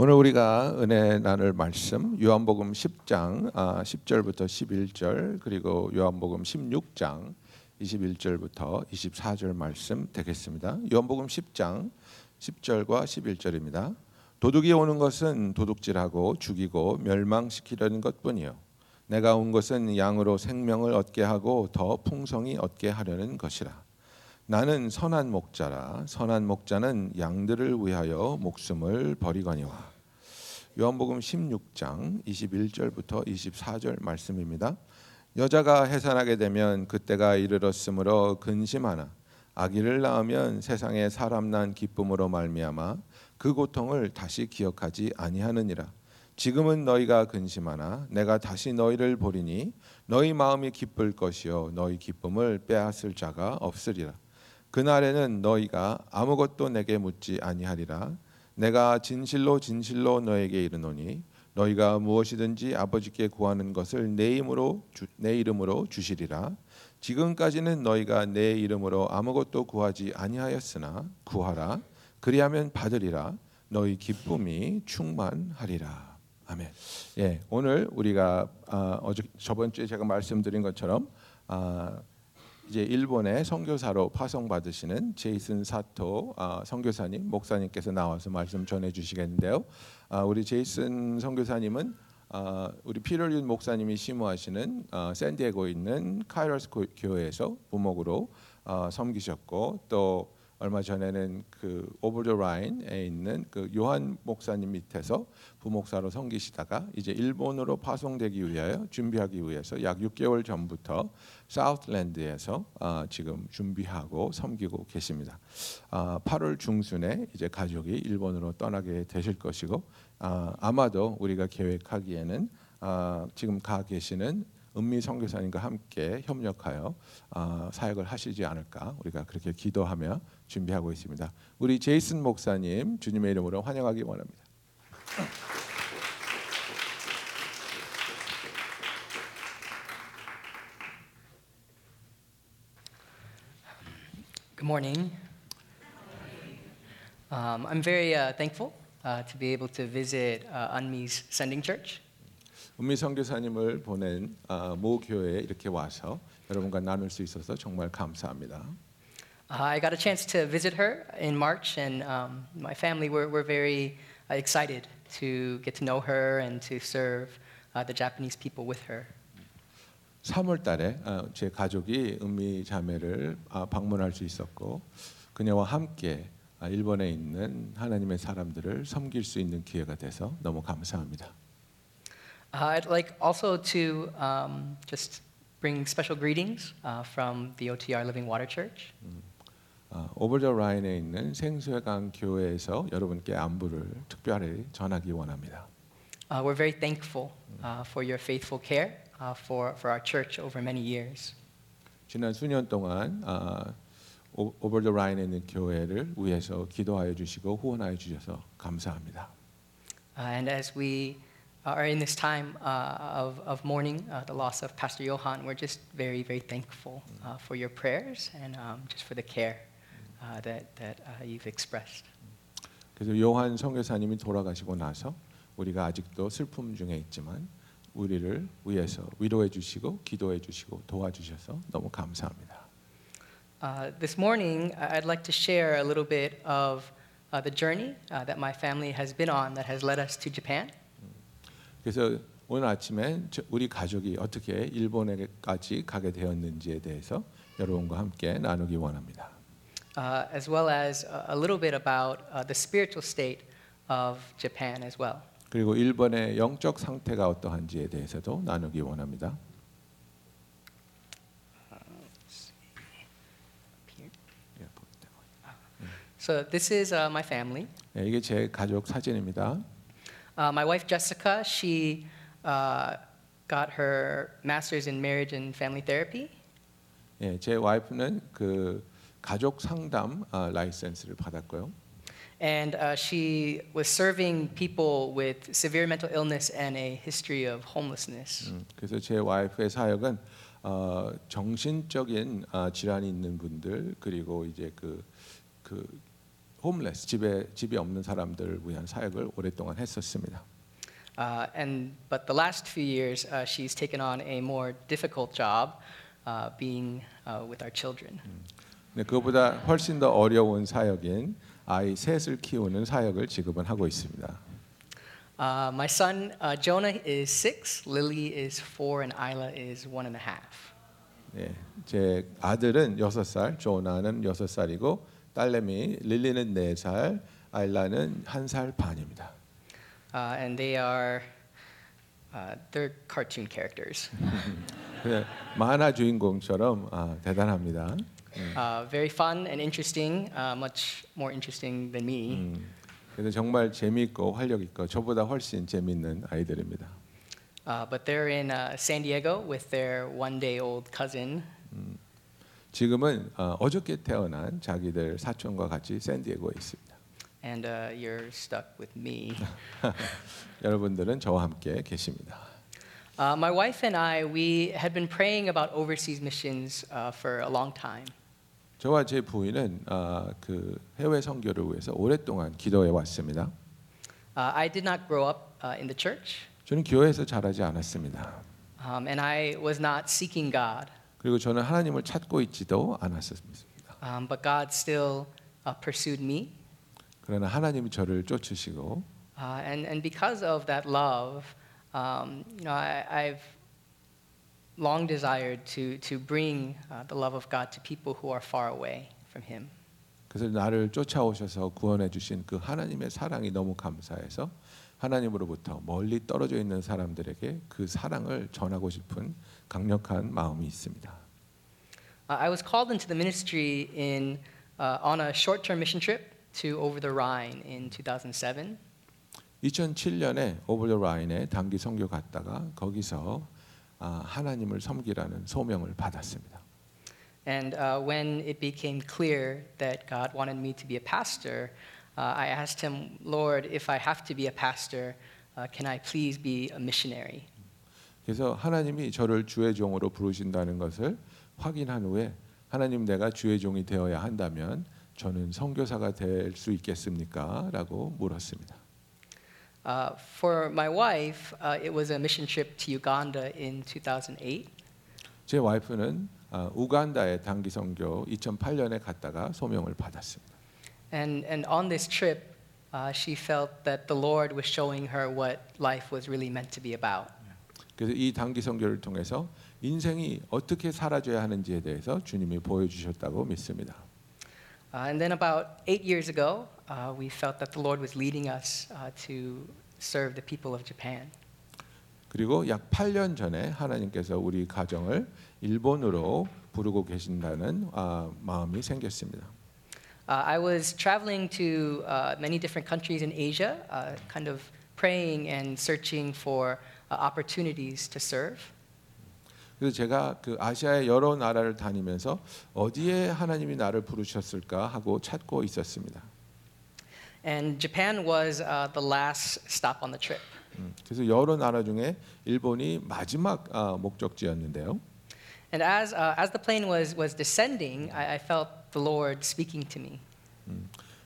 오늘 우리가 은혜 나눌 말씀 요한복음 10장 아, 10절부터 11절 그리고 요한복음 16장 21절부터 24절 말씀 되겠습니다. 요한복음 10장 10절과 11절입니다. 도둑이 오는 것은 도둑질하고 죽이고 멸망시키려는 것뿐이요 내가 온 것은 양으로 생명을 얻게 하고 더 풍성히 얻게 하려는 것이라. 나는 선한 목자라 선한 목자는 양들을 위하여 목숨을 버리거니와 요한복음 16장 21절부터 24절 말씀입니다. 여자가 해산하게 되면 그때가 이르렀으므로 근심하나 아기를 낳으면 세상에 사람 난 기쁨으로 말미암아 그 고통을 다시 기억하지 아니하느니라. 지금은 너희가 근심하나 내가 다시 너희를 보리니 너희 마음이 기쁠 것이요 너희 기쁨을 빼앗을 자가 없으리라. 그날에는 너희가 아무것도 내게 묻지 아니하리라. 내가 진실로 진실로 너에게 이르노니 너희가 무엇이든지 아버지께 구하는 것을 내 이름으로 주, 내 이름으로 주시리라. 지금까지는 너희가 내 이름으로 아무것도 구하지 아니하였으나 구하라. 그리하면 받으리라. 너희 기쁨이 충만하리라. 아멘. 예, 오늘 우리가 아, 어제 저번 주에 제가 말씀드린 것처럼 아, 이제 일본의 선교사로 파송 받으시는 제이슨 사토 아, 선교사님 목사님께서 나와서 말씀 전해 주시겠는데요. 아, 우리 제이슨 선교사님은 아, 우리 피럴윤 목사님이 심무하시는 아, 샌디에고에 있는 카이러스 교회에서 부목으로 아, 섬기셨고 또 얼마 전에는 그 오버 더 라인에 있는 그 요한 목사님 밑에서 부목사로 섬기시다가 이제 일본으로 파송되기 위하여 준비하기 위해서 약 6개월 전부터 사우스랜드에서 아, 지금 준비하고 섬기고 계십니다. 아, 8월 중순에 이제 가족이 일본으로 떠나게 되실 것이고 아, 아마도 우리가 계획하기에는 아, 지금 가 계시는 은미 선교사님과 함께 협력하여 어, 사역을 하시지 않을까 우리가 그렇게 기도하며 준비하고 있습니다. 우리 제이슨 목사님 주님의 이름으로 환영하기 원합니다. Good morning. Um, I'm very uh, thankful uh, to be able to visit uh, Unmi's Sending Church. 은미 선교사님을 보낸 어, 모 교회에 이렇게 와서 여러분과 나눌 수 있어서 정말 감사합니다. Uh, I got a chance to visit her in March, and um, my family were, were very uh, excited to get to know her and to serve uh, the Japanese people with her. 3월 달에 어, 제 가족이 은미 자매를 아, 방문할 수 있었고 그녀와 함께 아, 일본에 있는 하나님의 사람들을 섬길 수 있는 기회가 돼서 너무 감사합니다. Uh, I'd like also to um, just bring special greetings uh, from the OTR Living Water Church. 어, 오버 더 라인에 있는 생수회강 교회에서 여러분께 안부를 특별히 전하기 원합니다. Uh, we're very thankful uh, for your faithful care uh, for, for our church over many years. 지난 수년 동안 아, 오- 오버 더 라인에 있는 교회를 위해서 기도하여 주시고 후원하여 주셔서 감사합니다. Uh, and as we are in this time uh, of, of mourning uh, the loss of Pastor Johan, we're just very, very thankful uh, for your prayers and um, just for the care uh, that, that uh, you've expressed. 그래서 요한 선교사님이 돌아가시고 나서 우리가 아직도 슬픔 중에 있지만 우리를 위해서 위로해 주시고 기도해 주시고 도와주셔서 너무 감사합니다. Uh, this morning, I'd like to share a little bit of uh, the journey uh, that my family has been on that has led us to Japan. 그래서 오늘 아침에 저- 우리 가족이 어떻게 일본에까지 가게 되었는지에 대해서 여러분과 함께 나누기 원합니다. uh, as well as a, a little bit about uh, the spiritual state of Japan as well. 그리고 일본의 영적 상태가 어떠한지에 대해서도 나누기 원합니다. 예, So this is uh, my family. 네, 이게 제 가족 사진입니다. Uh, my wife Jessica, she uh, got her master's in marriage and family therapy, 예, 제 와이프는 그 가족 상담 아, 라이센스를 받았고요. and uh, she was serving people with severe mental illness and a history of homelessness. 음, 그래서 제 와이프의 사역은 어, 정신적인 아, 질환이 있는 분들 그리고 이제 그, 그 홈레스 집에 집이 없는 사람들 위한 사역을 오랫동안 했었습니다. Uh, and but the last few years, uh, she's taken on a more difficult job, uh, being uh, with our children. 네, 그것보다 훨씬 더 어려운 사역인 아이 셋을 키우는 사역을 지금은 하고 있습니다. Uh, my son uh, Jonah is six, Lily is four, and Isla is one and a half. 네, 제 아들은 여섯 살, 조나는 여섯 살이고 딸내미 릴리는 네 살, 아일라는 한 살 반입니다. Uh, and they are uh, they're cartoon characters. 만화 주인공처럼 아, 대단합니다. Uh, very fun and interesting, uh, much more interesting than me. 음, 그래서 정말 재미있고 활력 있고 저보다 훨씬 재미있는 아이들입니다. Uh, but they're in uh, San Diego with their one-day-old cousin. 지금은 어, 어저께 태어난 자기들 사촌과 같이 샌디에고에 있습니다. and uh, you're stuck with me. 여러분들은 저와 함께 계십니다. Uh, my wife and I, we had been praying about overseas missions uh, for a long time. 저와 제 부인은 어, 그 해외 선교를 위해서 오랫동안 기도해 왔습니다. Uh, I did not grow up uh, in the church, 저는 교회에서 자라지 않았습니다. um, and I was not seeking God, 그리고 저는 하나님을 찾고 있지도 않았습니다. um, but God still uh, pursued me. 그러나 하나님이 저를 쫓으시고 Uh, and, and because of that love, um, you know, I, I've long desired to, to bring uh, the love of God to people who are far away from Him. 그래서 나를 쫓아오셔서 구원해 주신 그 하나님의 사랑이 너무 감사해서 하나님으로부터 멀리 떨어져 있는 사람들에게 그 사랑을 전하고 싶은 강력한 마음이 있습니다. Uh, I was called into the ministry in, uh, on a short term mission trip to over the Rhine in 2007. 2007년에 오버 더 라인에 단기 선교 갔다가 거기서 아, 하나님을 섬기라는 소명을 받았습니다. And uh, when it became clear that God wanted me to be a pastor, uh, I asked him, Lord, if I have to be a pastor, uh, can I please be a missionary? 그래서 하나님이 저를 주의 종으로 부르신다는 것을 확인한 후에 하나님 내가 주의 종이 되어야 한다면 저는 선교사가 될 수 있겠습니까? 라고 물었습니다. Uh, for my wife, uh, it was a mission trip to Uganda in 2008. 제 와이프는 아, 우간다에 단기 선교 2008년에 갔다가 소명을 받았습니다. And, and on this trip, uh, she felt that the Lord was showing her what life was really meant to be about. 그래서 이 단기 선교를 통해서 인생이 어떻게 살아줘야 하는지에 대해서 주님이 보여주셨다고 믿습니다. Uh, and then about eight years ago, uh, we felt that the Lord was leading us uh, to serve the people of Japan. 그리고 약 8년 전에 하나님께서 우리 가정을 일본으로 부르고 계신다는 아, 마음이 생겼습니다. Uh, I was traveling to uh, many different countries in Asia, uh, kind of praying and searching for uh, opportunities to serve. 그래서 제가 그 아시아의 여러 나라를 다니면서 어디에 하나님이 나를 부르셨을까 하고 찾고 있었습니다. And Japan was uh, the last stop on the trip. 음, 그래서 여러 나라 중에 일본이 마지막 아, 목적지였는데요. And as, uh, as the plane was, was descending, I, I felt the Lord speaking to me.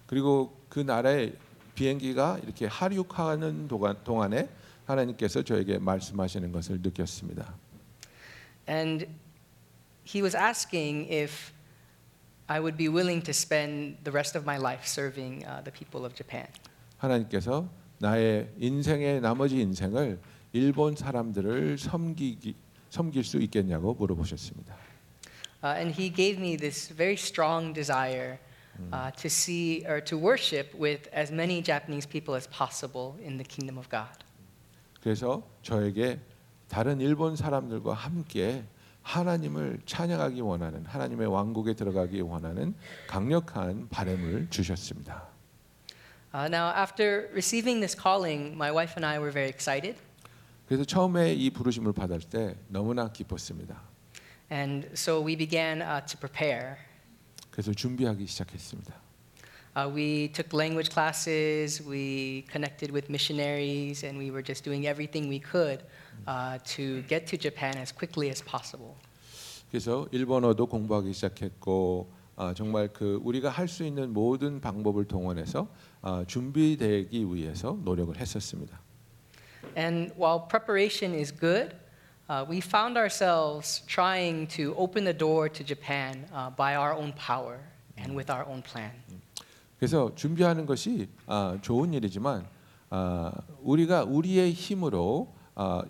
그리고 그 나라의 비행기가 이렇게 하륙하는 동안, 동안에 하나님께서 저에게 말씀하시는 것을 느꼈습니다. And he was asking if I would be willing to spend the rest of my life serving uh, the people of Japan. 하나님께서 나의 인생의 나머지 인생을 일본 사람들을 섬기기, 섬길 수 있겠냐고 물어보셨습니다. Uh, and he gave me this very strong desire uh, to see or to worship with as many Japanese people as possible in the kingdom of God. 그래서 저에게 다른 일본 사람들과 함께 하나님을 찬양하기 원하는 하나님의 왕국에 들어가기 원하는 강력한 바램을 주셨습니다. Uh, now, after receiving this calling, my wife and I were very excited. 그래서 처음에 이 부르심을 받을 때 너무나 기뻤습니다. And so we began uh, to prepare. 그래서 준비하기 시작했습니다. Uh, we took language classes, we connected with missionaries, and we were just doing everything we could uh, to get to Japan as quickly as possible. 그래서 일본어도 공부하기 시작했고 아, 정말 그 우리가 할 수 있는 모든 방법을 동원해서 아, 준비되기 위해서 노력을 했었습니다. And while preparation is good, uh, we found ourselves trying to open the door to Japan uh, by our own power and with our own plan. 그래서 준비하는 것이 아, 좋은 일이지만 아, 우리가 우리의 힘으로 아,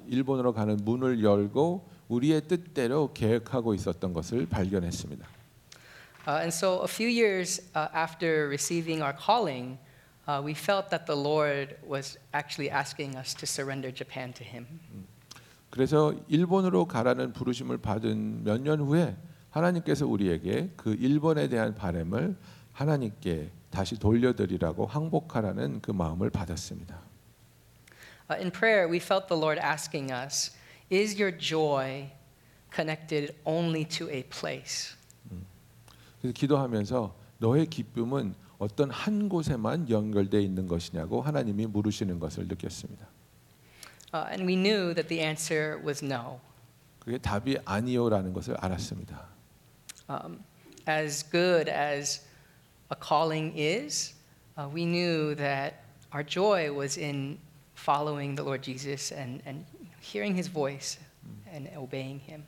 일본으로 가는 문을 열고 우리의 뜻대로 계획하고 있었던 것을 발견했습니다. Uh, and so, a few years uh, after receiving our calling, uh, we felt that the Lord was actually asking us to surrender Japan to Him. 그래서 일본으로 가라는 부르심을 받은 몇 년 후에 하나님께서 우리에게 그 일본에 대한 바램을 하나님께 다시 돌려드리라고 항복하라는 그 마음을 받았습니다. Uh, in prayer, we felt the Lord asking us, Is your joy connected only to a place? 그래서 기도하면서 너의 기쁨은 어떤 한 곳에만 연결돼 있는 것이냐고 하나님이 물으시는 것을 느꼈습니다. Uh, and we knew that the answer was no. 그게 답이 아니요라는 것을 알았습니다. Um, as good as a calling is, uh, we knew that our joy was in following the Lord Jesus and, and hearing his voice and obeying him.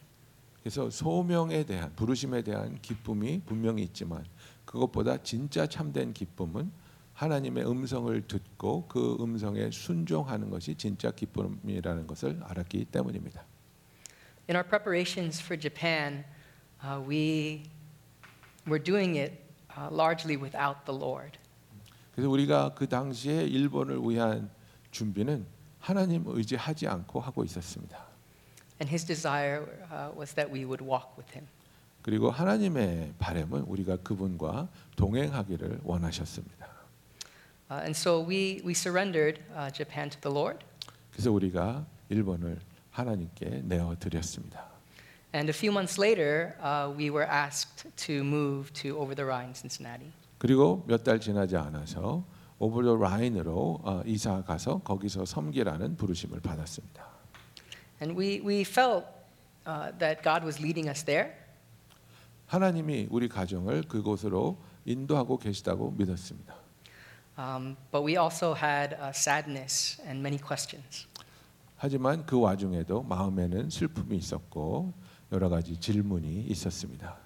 그래서 소명에 대한 부르심에 대한 기쁨이 분명히 있지만 그것보다 진짜 참된 기쁨은 하나님의 음성을 듣고 그 음성에 순종하는 것이 진짜 기쁨이라는 것을 알았기 때문입니다. In our preparations for Japan, uh, we were doing it uh, largely without the Lord. 그래서 우리가 그 당시에 일본을 위한 준비는 하나님 의지하지 않고 하고 있었습니다. And his desire uh, was that we would walk with him. 그리고 하나님의 바람은 우리가 그분과 동행하기를 원하셨습니다. Uh, and so we, we surrendered uh, Japan to the Lord. 그래서 우리가 일본을 하나님께 내어 드렸습니다. And a few months later, uh, we were asked to move to Over the Rhine, Cincinnati. 그리고 몇 달 지나지 않아서 오버 더 라인으로 어, 이사 가서 거기서 섬기라는 부르심을 받았습니다. And we, we felt uh, that God was leading us there. 하나님이 우리 가정을 그곳으로 인도하고 계시다고 믿었습니다. Um, but we also had uh, sadness and many questions. 하지만 그 와중에도 마음에는 슬픔이 있었고 여러 가지 질문이 있었습니다.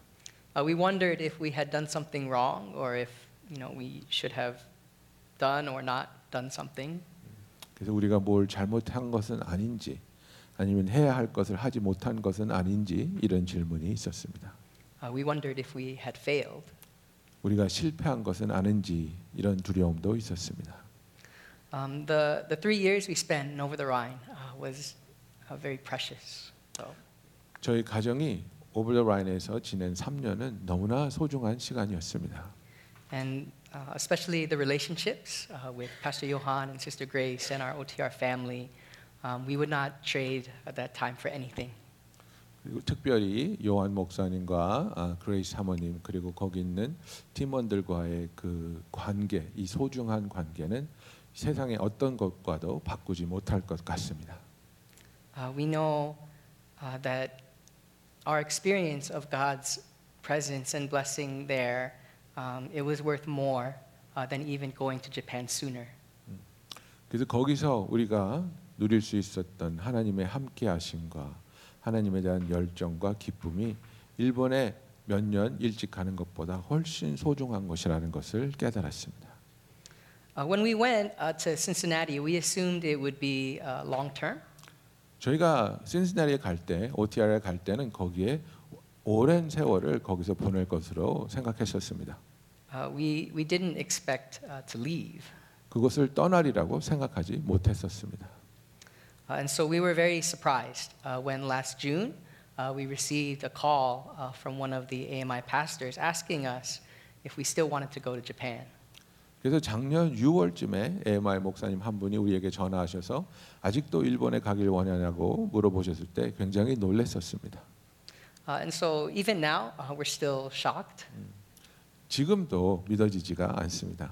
Uh, we wondered if we had done something wrong or if you know, we should have done or not done something. 그래서 우리가 뭘 잘못한 것은 아닌지 아니면 해야 할 것을 하지 못한 것은 아닌지 이런 질문이 있었습니다. Uh, we wondered if we had failed. 우리가 실패한 것은 아닌지 이런 두려움도 있었습니다. Um, the, the three years we spent Over the Rhine uh, was uh, very precious. So, 저희 가정이 오버 더 라인에서 지낸 3년은 너무나 소중한 시간이었습니다. and uh, especially the relationships uh, with Pastor Johan and Sister Grace and our OTR family, um, we would not trade uh, that time for anything. 그리고 특별히 요한 목사님과 아, 그레이스 사모님 그리고 거기 있는 팀원들과의 그 관계, 이 소중한 관계는 세상의 어떤 것과도 바꾸지 못할 것 같습니다. Uh, we know uh, that our experience of God's presence and blessing there, um, it was worth more uh, than even going to Japan sooner. 그래서 거기서 우리가 누릴 수 있었던 하나님의 함께하심과 하나님에 대한 열정과 기쁨이 일본에 몇 년 일찍 가는 것보다 훨씬 소중한 것이라는 것을 깨달았습니다. Uh, when we went uh, to Cincinnati, we assumed it would be uh, long term. 저희가 신시나리에 갈 때, OTR에 갈 때는 거기에 오랜 세월을 거기서 보낼 것으로 생각했었습니다. Uh, we, we didn't expect uh, to leave. 그것을 떠나리라고 생각하지 못했었습니다. Uh, and so we were very surprised uh, when last June uh, we received a call uh, from one of the AMI pastors asking us if we still wanted to go to Japan. 그래서 작년 6월쯤에 AMI 목사님 한 분이 우리에게 전화하셔서 아직도 일본에 가길 원하냐고 물어보셨을 때 굉장히 놀랐었습니다. Uh, and so even now, uh, we're still shocked. 지금도 믿어지지가 않습니다.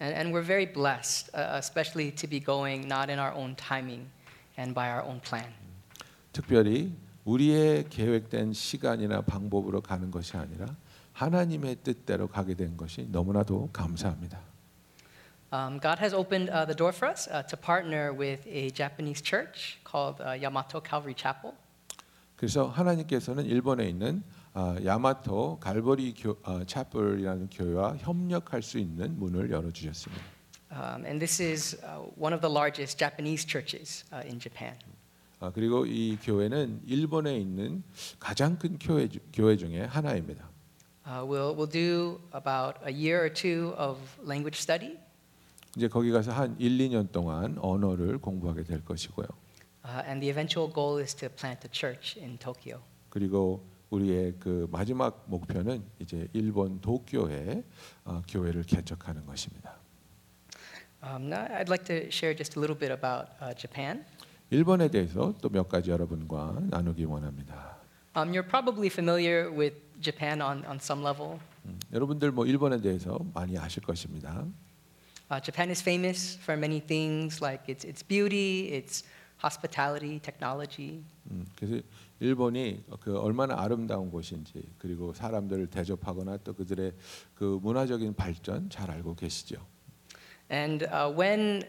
And, and we're very blessed, uh, especially to be going not in our own timing and by our own plan. 특별히 우리의 계획된 시간이나 방법으로 가는 것이 아니라 하나님의 뜻대로 가게 된 것이 너무나도 감사합니다. Um, God has opened uh, the door for us uh, to partner with a Japanese church called uh, Yamato Calvary Chapel. 그래서 하나님께서는 일본에 있는 아, 야마토 갈보리 교, 아, 차플이라는 교회와 협력할 수 있는 문을 열어 주셨습니다. Um, and this is uh, one of the largest Japanese churches uh, in Japan. 아, 그리고 이 교회는 일본에 있는 가장 큰 교회, 주- 교회 중에 하나입니다. Uh, we'll, we'll do about a year or two of language study, 이제 거기 가서 한 1, 2년 동안 언어를 공부하게 될 것이고요. uh, and the eventual goal is to plant a church in Tokyo. 그리고 우리의 그 마지막 목표는 이제 일본 도쿄에 어, 교회를 개척하는 것입니다. Um, now I'd like to share just a little bit about uh, Japan. 일본에 대해서 또 몇 가지 여러분과 나누기 원합니다. Um, you're probably familiar with Japan on, on some level. 음, 여러분들 뭐 일본에 대해서 많이 아실 것입니다. Uh, Japan is famous for many things like its, its beauty, its hospitality, technology. 음, 그래서 일본이 그 얼마나 아름다운 곳인지 그리고 사람들을 대접하거나 또 그들의 그 문화적인 발전 잘 알고 계시죠. And uh, when,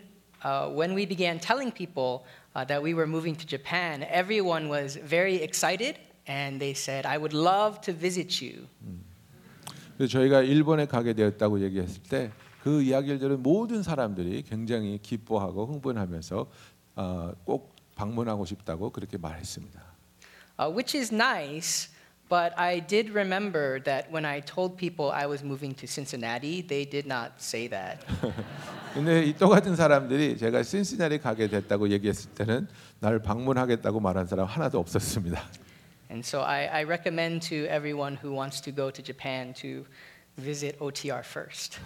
uh, when we began telling people uh, that we were moving to Japan, everyone was very excited and they said, I would love to visit you. 그래서 저희가 일본에 가게 되었다고 얘기했을 때 그 이야기를 들은 모든 사람들이 굉장히 기뻐하고 흥분하면서 어, 꼭 방문하고 싶다고 그렇게 말했습니다. Uh, which is nice, but I did remember that when I told people I was moving to Cincinnati, they did not say that. 근데 이 똑같은 사람들이 제가 신시나리 가게 됐다고 얘기했을 때는 나를 방문하겠다고 말한 사람 하나도 없었습니다. And so I, I recommend to everyone who wants to go to Japan to visit OTR first.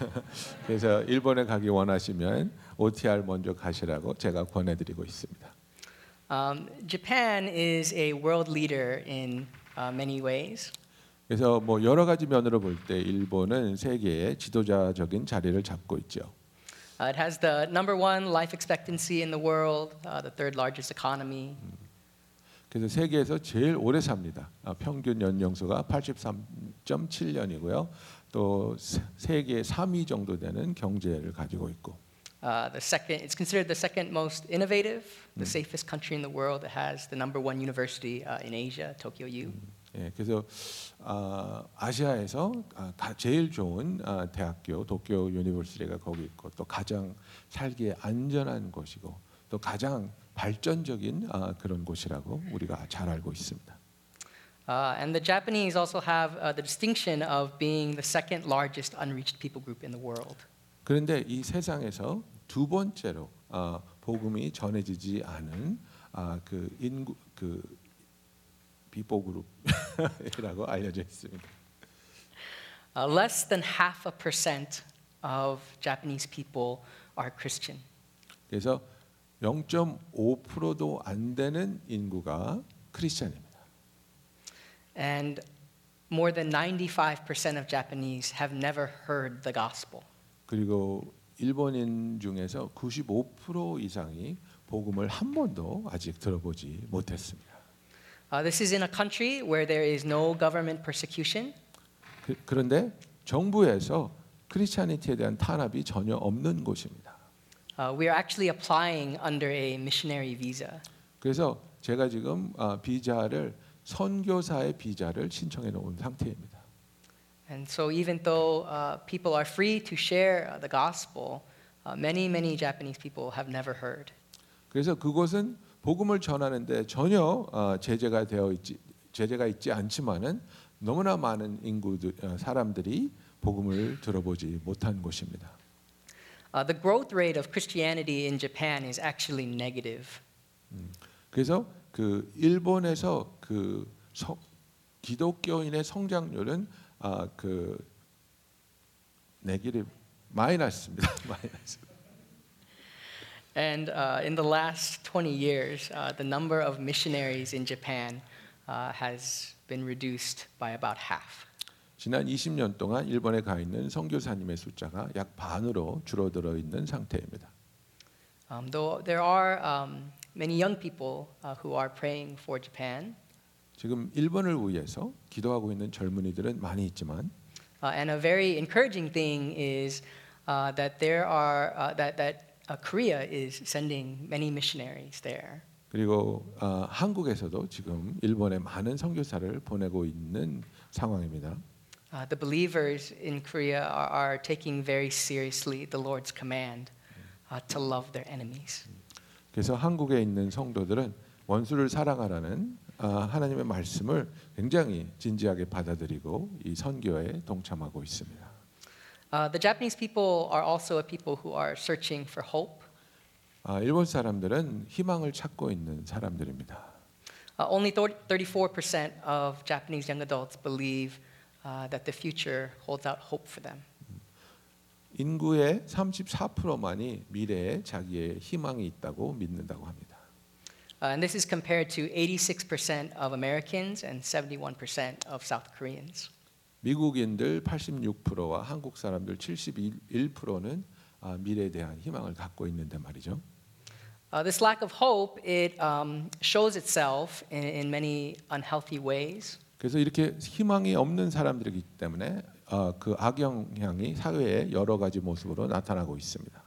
그래서 일본에 가기 원하시면 OTR 먼저 가시라고 제가 권해드리고 있습니다. Um, Japan is a world leader in uh, many ways. 그래서 뭐 여러 가지 면으로 볼 때 일본은 세계의 지도자적인 자리를 잡고 있죠. Uh, it has the number one life expectancy in the world, uh, the third largest economy. 그래서 세계에서 제일 오래 삽니다. 아, 평균 연령수가 83.7년이고요. 또 세- 세계 3위 정도 되는 경제를 가지고 있고 Uh, the second, it's considered the second most innovative, the safest country in the world. It has the number one university uh, in Asia, Tokyo U. 예, 그래서 아, 아시아에서 아, 가- 제일 좋은 아, 대학교 도쿄 유니버시티가 거기 있고 또 가장 살기에 안전한 곳이고 또 가장 발전적인 아, 그런 곳이라고 우리가 잘 알고 있습니다. Uh, and the Japanese also have uh, the distinction of being the second largest unreached people group in the world. 그런데 이 세상에서 두 번째로 아, 복음이 전해지지 않은 아, 그 인구 그 비보 그룹이라고 알려져 있습니다. Uh, less than half a percent of Japanese people are Christian. 그래서 0.5%도 안 되는 인구가 크리스천입니다. And more than 95% of Japanese have never heard the gospel. 그리고 일본인 중에서 95% 이상이 복음을 한 번도 아직 들어보지 못했습니다. Uh, this is in a country where there is no government persecution. 그, 그런데 정부에서 크리스찬리티에 대한 탄압이 전혀 없는 곳입니다. Uh, we are actually applying under a missionary visa. 그래서 제가 지금 아, 비자를 선교사의 비자를 신청해 놓은 상태입니다. And so, even though uh, people are free to share uh, the gospel, uh, many, many Japanese people have never heard. 그래서 그곳은 복음을 전하는데 전혀 어, 제재가 되어 있지 제재가 있지 않지만은 너무나 많은 인구들 어, 사람들이 복음을 들어보지 못한 곳입니다. Uh, the growth rate of Christianity in Japan is actually negative. 그래서 그 일본에서 그 성- 기독교인의 성장률은 아, 그 내기를 마이너스입니다. 마이너스. And uh, in the last 20 years, uh, the number of missionaries in Japan uh, has been reduced by about half. 지난 20년 동안 일본에 가 있는 선교사님의 숫자가 약 반으로 줄어들어 있는 상태입니다. Um, though there are um, many young people uh, who are praying for Japan, 지금 일본을 위해서 기도하고 있는 젊은이들은 많이 있지만 Uh, and a very encouraging thing is uh, that there are uh, that that uh, Korea is sending many missionaries there. 그리고 아, 한국에서도 지금 일본에 많은 선교사를 보내고 있는 상황입니다. Uh, the believers in Korea are, are taking very seriously the Lord's command uh, to love their enemies. 그래서 한국에 있는 성도들은 원수를 사랑하라는 아, 하나님의 말씀을 굉장히 진지하게 받아들이고 이 선교에 동참하고 있습니다. Uh, the Japanese people are also a people who are searching for hope. 아, 일본 사람들은 희망을 찾고 있는 사람들입니다. Uh, only 34% of Japanese young adults believe uh, that the future holds out hope for them. 인구의 34%만이 미래에 자기의 희망이 있다고 믿는다고 합니다. Uh, and this is compared to 86% of Americans and 71% of South Koreans. 미국인들 86%와 한국 사람들 71%는 아, 미래에 대한 희망을 갖고 있는데 말이죠. Uh, this lack of hope it um, shows itself in, in many unhealthy ways. 그래서 이렇게 희망이 없는 사람들이기 때문에 어, 그 악영향이 사회에 여러 가지 모습으로 나타나고 있습니다.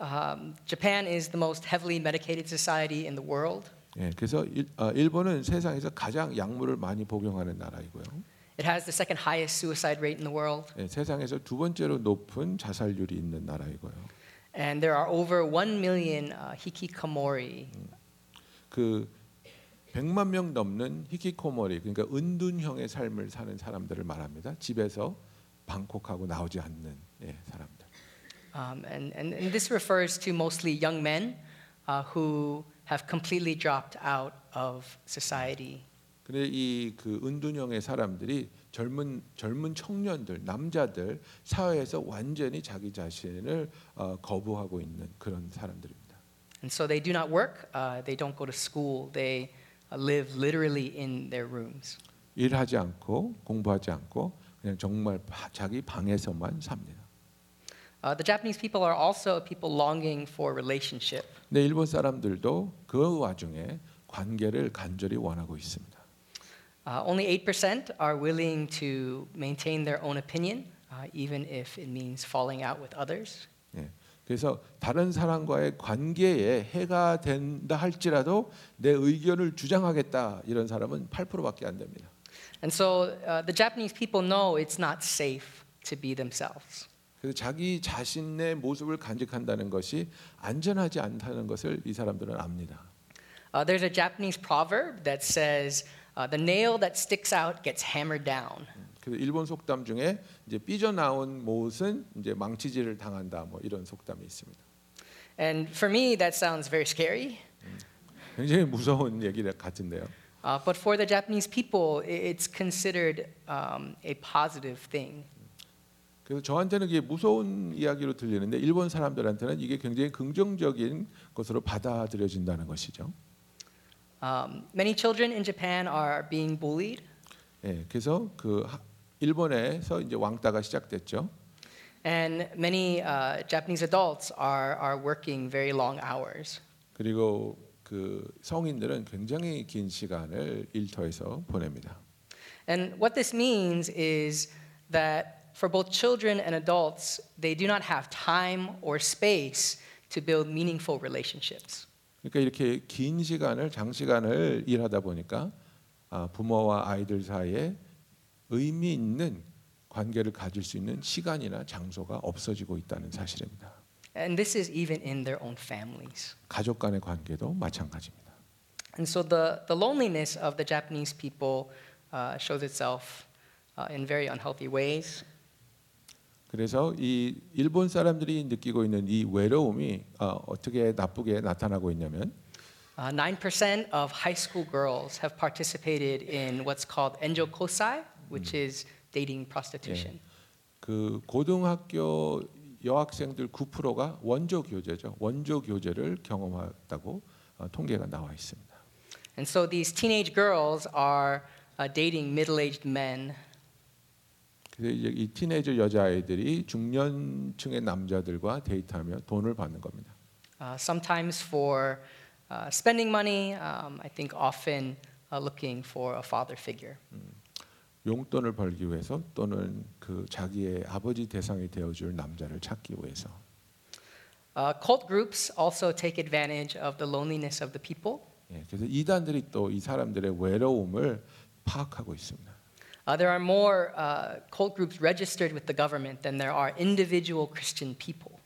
Um, Japan is the most heavily medicated society in the world. 예, 그래서 일, 어, 일본은 세상에서 가장 약물을 많이 복용하는 나라이고요. It has the second highest suicide rate in the world. 예, 세상에서 두 번째로 높은 자살률이 있는 나라이고요. And there are over 1 million uh, hikikomori. 그 100만 명 넘는 히키코모리 그러니까 은둔형의 삶을 사는 사람들을 말합니다. 집에서 방콕하고 나오지 않는 예, 사람들. Um, and, and, and this refers to mostly young men uh, who have completely dropped out of society. 근데 이 그 은둔형의 사람들이 젊은 젊은 청년들 남자들 사회에서 완전히 자기 자신을 어, 거부하고 있는 그런 사람들입니다. And so they do not work, uh, they don't go to school, they uh, live literally in their rooms. 일하지 않고 공부하지 않고 그냥 정말 바- 자기 방에서만 삽니다. Uh, the Japanese people are also a people longing for relationship. 근데 일본 사람들도 그 와중에 관계를 간절히 원하고 있습니다. Uh, only 8% are willing to maintain their own opinion, uh, even if it means falling out with others. 예. 그래서 다른 사람과의 관계에 해가 된다 할지라도 내 의견을 주장하겠다 이런 사람은 8%밖에 안 됩니다. And so uh, the Japanese people know it's not safe to be themselves. 그래서 자기 자신의 모습을 간직한다는 것이 안전하지 않다는 것을 이 사람들은 압니다. Uh, there's a Japanese proverb that says, uh, "The nail that sticks out gets hammered down." 그래서 일본 속담 중에 이제 삐져나온 못은 이제 망치질을 당한다 뭐 이런 속담이 있습니다. And for me, that sounds very scary. 굉장히 무서운 얘기 같은데요. Uh, but for the Japanese people, it's considered um, a positive thing. 그래서 저한테는 이게 무서운 이야기로 들리는데 일본 사람들한테는 이게 굉장히 긍정적인 것으로 받아들여진다는 것이죠. Um, many children in Japan are being bullied, 예, 그래서 그 하- 일본에서 이제 왕따가 시작됐죠. and many uh, Japanese adults are, are working very long hours. 그리고 그 성인들은 굉장히 긴 시간을 일터에서 보냅니다. And what this means is that for both children and adults, they do not have time or space to build meaningful relationships. 그러니까 이렇게 긴 시간을 장시간을 일하다 보니까 아, 부모와 아이들 사이에 의미 있는 관계를 가질 수 있는 시간이나 장소가 없어지고 있다는 사실입니다. And this is even in their own families. 가족 간의 관계도 마찬가지입니다. And so the, the loneliness of the Japanese people uh, shows itself uh, in very unhealthy ways. 그래서 이 일본 사람들이 느끼고 있는 이 외로움이 어, 어떻게 나쁘게 나타나고 있냐면 Uh, 9% of high school girls have participated in what's called enjo kosai, which is dating prostitution. 그 고등학교 여학생들 9%가 원조 교제죠. 원조 교제를 경험했다고 어, 통계가 나와 있습니다. And so these teenage girls are uh, dating middle-aged men 그래서 이제 이 티네이저 여자아이들이 중년층의 남자들과 데이트하며 돈을 받는 겁니다. uh, sometimes for uh, spending money, um, I think often uh, looking for a father figure. 용돈을 벌기 위해서 또는 그 자기의 아버지 대상이 되어줄 남자를 찾기 위해서 Uh, cult groups also take advantage of the loneliness of the people. 예, 그래서 이단들이 또 이 사람들의 외로움을 파악하고 있습니다. Uh, there are more uh, cult groups registered with the government than there are individual Christian people.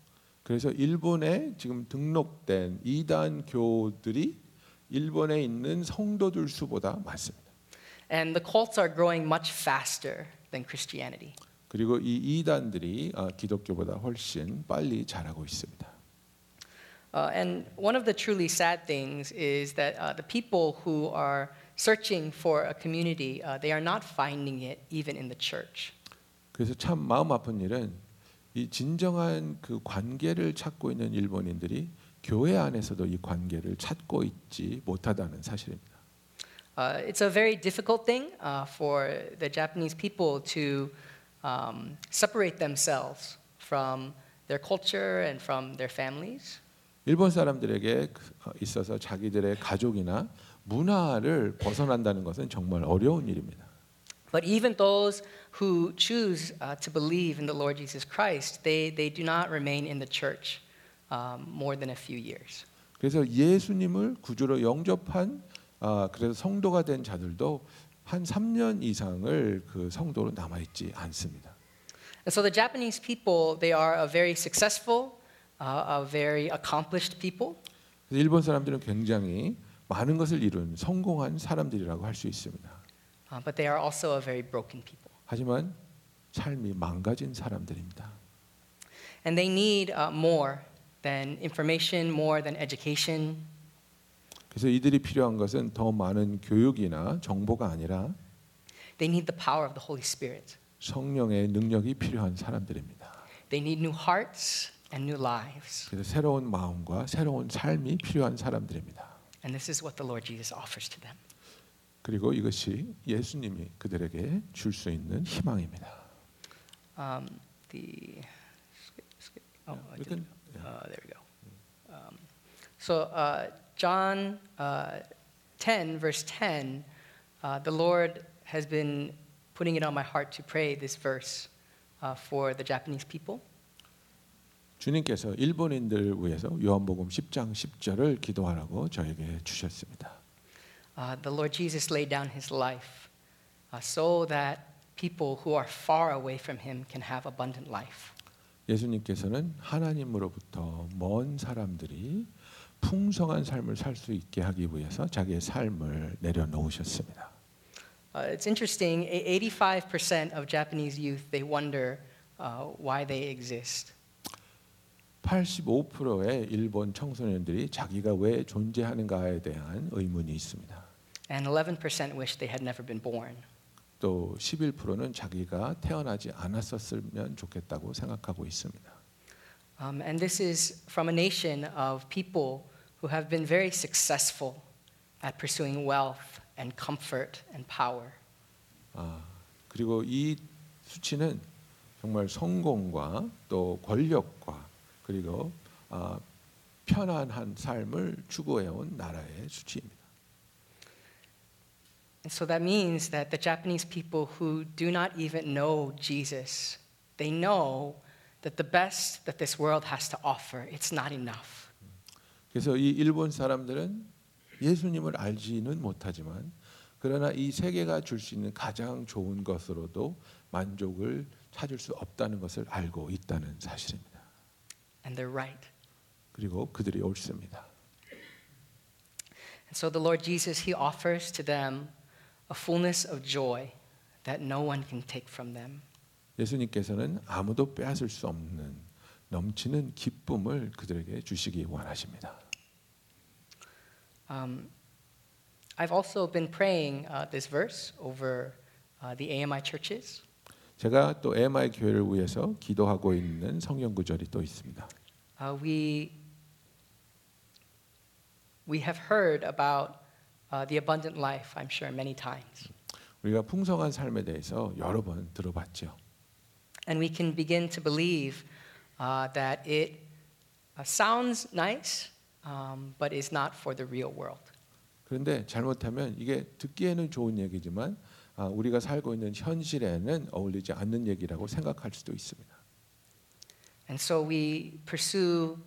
그래서 일본에 지금 등록된 이단 교들이 일본에 있는 성도들 수보다 많습니다. And the cults are growing much faster than Christianity. 그리고 이 이단들이 아, 기독교보다 훨씬 빨리 자라고 있습니다. Uh, and one of the truly sad things is that uh, the people who are searching for a community, uh, they are not finding it even in the church. 그래서 참 마음 아픈 일은 이 진정한 그 관계를 찾고 있는 일본인들이 교회 안에서도 이 관계를 찾고 있지 못하다는 사실입니다. Uh, it's a very difficult thing uh, for the Japanese people to um, separate themselves from their culture and from their families. 일본 사람들에게 그- 어, 있어서 자기들의 가족이나 문화를 벗어난다는 것은 정말 어려운 일입니다. But even those who choose uh, to believe in the Lord Jesus Christ, they, they do not remain in the church um, more than a few years. 그래서 예수님을 구주로 영접한 아, 그래서 성도가 된 자들도 한 3년 이상을 그 성도로 남아 있지 않습니다. And so the Japanese people, they are a very successful, uh, a very accomplished people. 그래서 일본 사람들은 굉장히 많은 것을 이룬 성공한 사람들이라고 할 수 있습니다. uh, but they are also a very broken people. 하지만 삶이 망가진 사람들입니다. And they need uh, more than information, more than education. 그래서 이들이 필요한 것은 더 많은 교육이나 정보가 아니라 They need the power of the Holy Spirit. 성령의 능력이 필요한 사람들입니다. They need new hearts and new lives. 그래서 새로운 마음과 새로운 삶이 필요한 사람들입니다. And this is what the Lord Jesus offers to them. 그리고 이것이 예수님이 그들에게 줄 수 있는 희망입니다. Um, the skip, skip. Oh, I didn't. Uh, there we go. Um, so uh, John uh, 10, verse 10, uh, the Lord has been putting it on my heart to pray this verse uh, for the Japanese people. 주님께서 일본인들 위해서 요한복음 10장 10절을 기도하라고 저에게 주셨습니다. Uh, the Lord Jesus laid down his life uh, so that people who are far away from him can have abundant life. 예수님께서는 하나님으로부터 먼 사람들이 풍성한 삶을 살 수 있게 하기 위해서 자기의 삶을 내려놓으셨습니다. Uh, it's interesting, e- 85% of Japanese youth, they wonder uh, why they exist. 85%의 일본 청소년들이 자기가 왜 존재하는가에 대한 의문이 있습니다. And 11% wish they had never been born. 또 11%는 자기가 태어나지 않았었으면 좋겠다고 생각하고 있습니다. Um, and this is from a nation of people who have been very successful at pursuing wealth and comfort and power. 아, 그리고 이 수치는 정말 성공과 또 권력과 그리고 아, 편안한 삶을 추구해온 나라의 수치입니다. And so that means that the Japanese people who do not even know Jesus, they know that the best that this world has to offer, it's not enough. 그래서 이 일본 사람들은 예수님을 알지는 못하지만 그러나 이 세계가 줄 수 있는 가장 좋은 것으로도 만족을 찾을 수 없다는 것을 알고 있다는 사실입니다. And they're right. 그리고 그들이 옳습니다. And so the Lord Jesus, He offers to them a fullness of joy that no one can take from them. 예수님께서는 아무도 빼앗을 수 없는 넘치는 기쁨을 그들에게 주시기 원하십니다. Um, I've also been praying uh, this verse over uh, the AMI churches. 제가 또 MI 교회를 위해서 기도하고 있는 성경 구절이 또 있습니다. Uh, we, we have heard about uh, the abundant life, I'm sure, many times. 우리가 풍성한 삶에 대해서 여러 번 들어봤죠. And we can begin to believe uh, that it uh, sounds nice, um, but is not for the real world. 그런데 잘못하면 이게 듣기에는 좋은 얘기지만 아, 우리가 살고 있는 현실에는 어울리지 않는 얘기라고 생각할 수도 있습니다. And so we pursue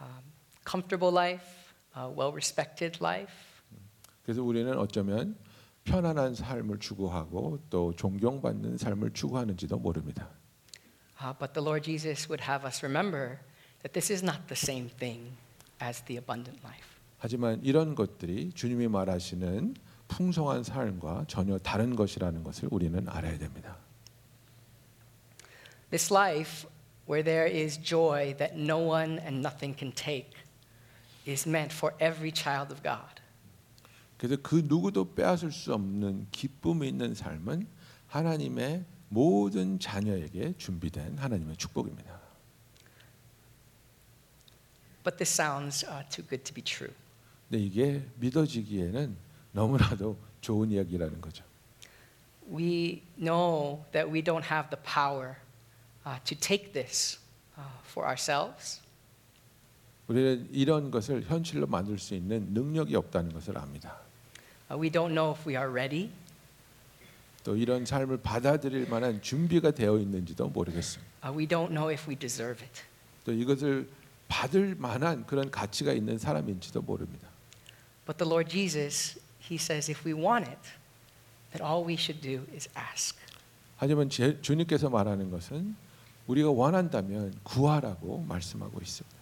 um, comfortable life, uh, well respected life, 그래서 우리는 어쩌면 편안한 삶을 추구하고 또 존경받는 삶을 추구하는지도 모릅니다. uh, but the Lord Jesus would have us remember that this is not the same thing as the abundant life. 하지만 이런 것들이 주님이 말하시는 풍성한 삶과 전혀 다른 것이라는 것을 우리는 알아야 됩니다. This life where there is joy that no one and nothing can take is meant for every child of God. 그래서 그 누구도 빼앗을 수 없는 기쁨이 있는 삶은 하나님의 모든 자녀에게 준비된 하나님의 축복입니다. But this sounds uh, too good to be true. 근데 이게 믿어지기에는 너무나도 좋은 이야기라는 거죠. We know that we don't have the power uh, to take this uh, for ourselves. 우리는 이런 것을 현실로 만들 수 있는 능력이 없다는 것을 압니다. Uh, we don't know if we are ready. 또 이런 삶을 받아들일 만한 준비가 되어 있는지도 모르겠습니다. Uh, we don't know if we deserve it. 또 이것을 받을 만한 그런 가치가 있는 사람인지도 모릅니다. But the Lord Jesus, He says if we want it, then all we should do is ask. 하지만 제, 주님께서 말하는 것은 우리가 원한다면 구하라고 말씀하고 있습니다.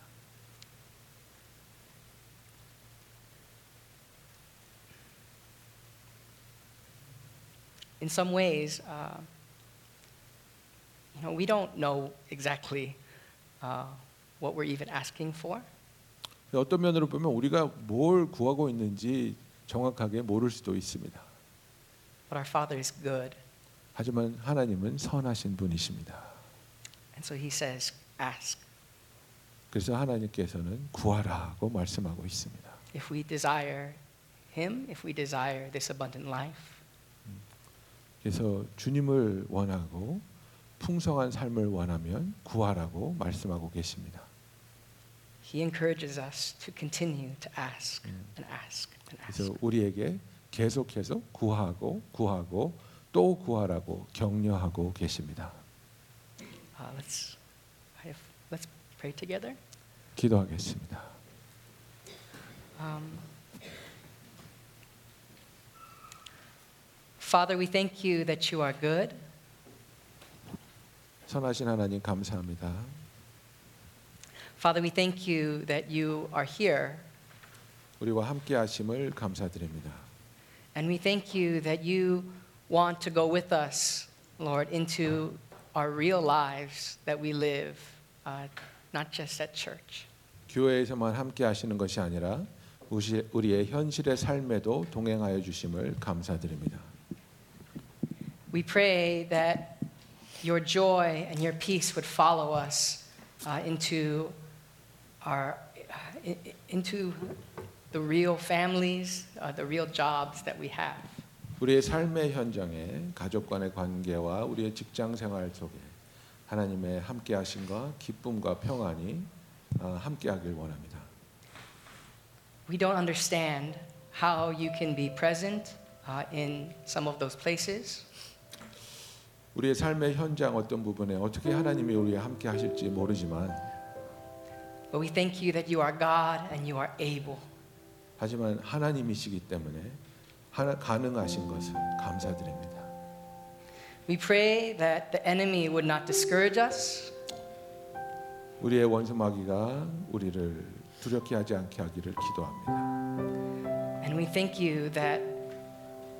In some ways, uh, you know, we don't know exactly uh, what we're even asking for. 어떤 면으로 보면 우리가 뭘 구하고 있는지 정확하게 모를 수도 있습니다. But our Father is good. 하지만 하나님은 선하신 분이십니다. And so He says, ask. 그래서 하나님께서는 구하라고 말씀하고 있습니다. If we desire Him, if we desire this abundant life, 그래서 주님을 원하고 풍성한 삶을 원하면 구하라고 말씀하고 계십니다. He encourages us to continue to ask and ask and ask. 그래서 우리에게 계속해서 구하고 구하고 또 구하라고 격려하고 계십니다. Uh, let's, let's pray together. 기도하겠습니다. Um, Father, we thank you that you are good. 선하신 하나님 감사합니다. Father, we thank you that you are here. 우리와 함께 하심을 감사드립니다. And we thank you that you want to go with us, Lord, into our real lives that we live, uh, not just at church. 교회에서만 함께 하시는 것이 아니라 우시- 우리의 현실의 삶에도 동행하여 주심을 감사드립니다. We pray that your joy and your peace would follow us uh, into our i- i- into the real families, uh, the real jobs that we have. 우리의 삶의 현장에 가족 간의 관계와 우리의 직장 생활 속에 하나님의 함께 하심과 기쁨과 평안이 아, 함께 하길 원합니다. We don't understand how you can be present uh, in some of those places, 우리의 삶의 현장 어떤 부분에 어떻게 하나님이 우리와 함께 하실지 모르지만 but we thank you that you are God and you are able. 하지만 하나님이시기 때문에 하나 가능하신 것을 감사드립니다. We pray that the enemy would not discourage us, 우리의 원수 마귀가 우리를 두렵게 하지 않게 하기를 기도합니다. and we thank you that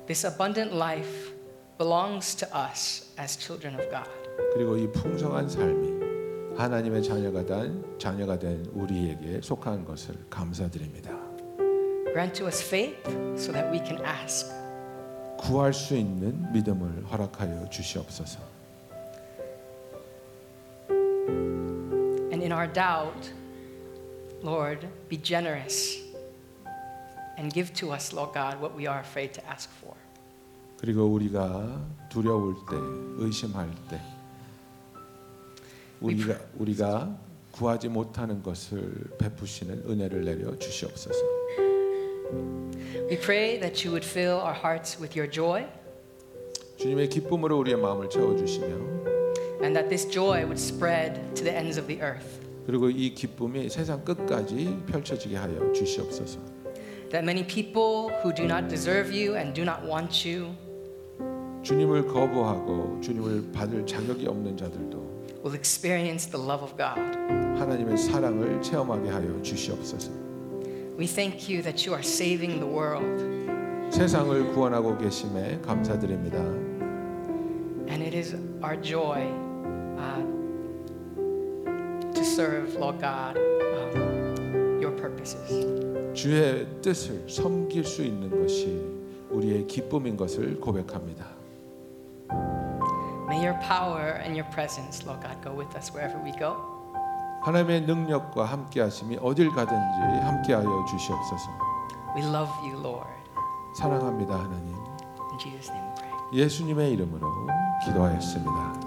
this abundant life belongs to us as children of God. 그리고 이 풍성한 삶이 하나님의 자녀가 된 자녀가 된 우리에게 속한 것을 감사드립니다. Grant to us faith so that we can ask. 구할 수 있는 믿음을 허락하여 주시옵소서. And in our doubt, Lord, be generous and give to us, Lord God, what we are afraid to ask for. 그리고 우리가 두려울 때, 의심할 때, 우리가 우리가 구하지 못하는 것을 베푸시는 은혜를 내려 주시옵소서. We pray that you would fill our hearts with your joy, 주님의 기쁨으로 우리의 마음을 채워 주시며 and that this joy would spread to the ends of the earth. 그리고 이 기쁨이 세상 끝까지 펼쳐지게 하여 주시옵소서. That many people who do not deserve you and do not want you 주님을 거부하고 주님을 받을 자격이 없는 자들도 will experience the love of God. 하나님의 사랑을 체험하게 하여 주시옵소서. We thank you that you are saving the world, 세상을 구원하고 계심에 감사드립니다. and it is our joy uh, to serve, Lord God, um, your purposes. 주의 뜻을 섬길 수 있는 것이 우리의 기쁨인 것을 고백합니다. May your power and your presence, Lord God, go with us wherever we go. 하나님의 능력과 함께 하심이 어딜 가든지 함께하여 주시옵소서. We love you, Lord. 사랑합니다 하나님. In Jesus' name we pray. 예수님의 이름으로 기도하였습니다.